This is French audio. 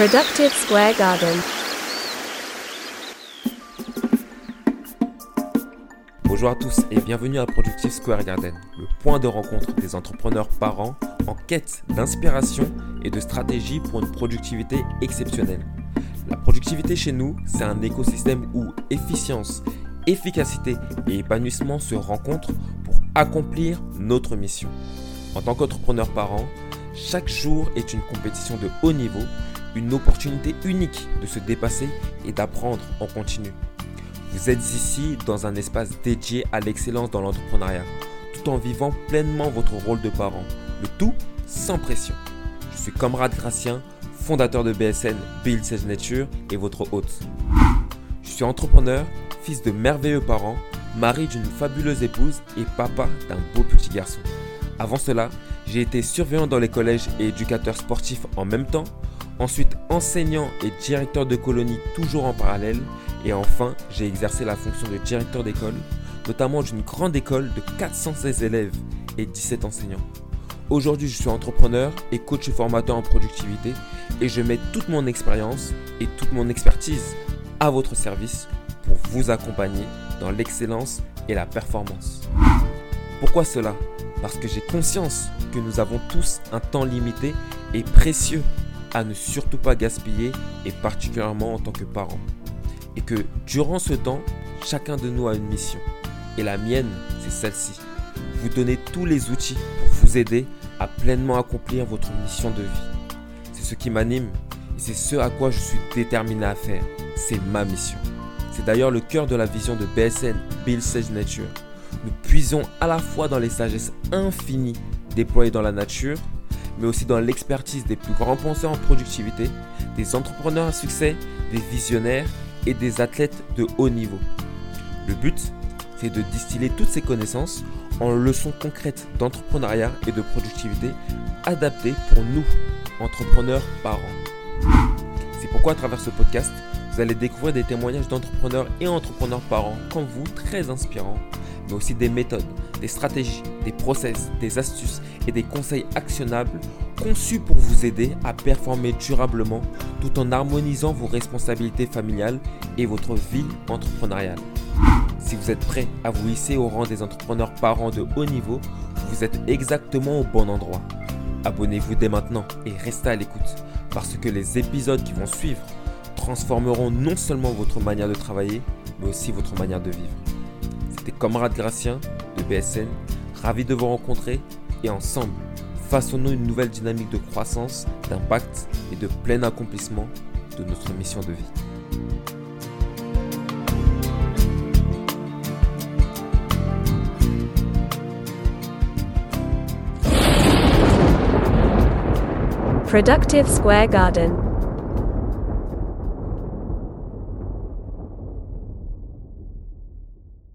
Productive Square Garden. Bonjour à tous et bienvenue à Productive Square Garden, le point de rencontre des entrepreneurs parents en quête d'inspiration et de stratégie pour une productivité exceptionnelle. La productivité chez nous, c'est un écosystème où efficience, efficacité et épanouissement se rencontrent pour accomplir notre mission. En tant qu'entrepreneur parent, chaque jour est une compétition de haut niveau une opportunité unique de se dépasser et d'apprendre en continu. Vous êtes ici dans un espace dédié à l'excellence dans l'entrepreneuriat, tout en vivant pleinement votre rôle de parent, le tout sans pression. Je suis Comrade Gracien, fondateur de BSN Build Sage Nature et votre hôte. Je suis entrepreneur, fils de merveilleux parents, mari d'une fabuleuse épouse et papa d'un beau petit garçon. Avant cela, j'ai été surveillant dans les collèges et éducateur sportif en même temps, ensuite enseignant et directeur de colonie toujours en parallèle, et enfin j'ai exercé la fonction de directeur d'école, notamment d'une grande école de 416 élèves et 17 enseignants. Aujourd'hui je suis entrepreneur et coach formateur en productivité et je mets toute mon expérience et toute mon expertise à votre service pour vous accompagner dans l'excellence et la performance. Pourquoi cela? Parce que j'ai conscience que nous avons tous un temps limité et précieux à ne surtout pas gaspiller et particulièrement en tant que parent. Et que durant ce temps, chacun de nous a une mission. Et la mienne, c'est celle-ci. Vous donner tous les outils pour vous aider à pleinement accomplir votre mission de vie. C'est ce qui m'anime et c'est ce à quoi je suis déterminé à faire. C'est ma mission. C'est d'ailleurs le cœur de la vision de BSN, Build Sage Nature. Nous puisons à la fois dans les sagesses infinies déployées dans la nature mais aussi dans l'expertise des plus grands penseurs en productivité, des entrepreneurs à succès, des visionnaires et des athlètes de haut niveau. Le but, c'est de distiller toutes ces connaissances en leçons concrètes d'entrepreneuriat et de productivité adaptées pour nous, entrepreneurs parents. C'est pourquoi à travers ce podcast, vous allez découvrir des témoignages d'entrepreneurs et entrepreneurs parents comme vous, très inspirants, mais aussi des méthodes, des stratégies, des process, des astuces et des conseils actionnables conçus pour vous aider à performer durablement tout en harmonisant vos responsabilités familiales et votre vie entrepreneuriale. Si vous êtes prêt à vous hisser au rang des entrepreneurs parents de haut niveau, vous êtes exactement au bon endroit. Abonnez-vous dès maintenant et restez à l'écoute parce que les épisodes qui vont suivre transformeront non seulement votre manière de travailler, mais aussi votre manière de vivre. C'était Comrade Gracien de BSN, ravi de vous rencontrer et ensemble, façonnons une nouvelle dynamique de croissance, d'impact et de plein accomplissement de notre mission de vie. Productive Square Garden.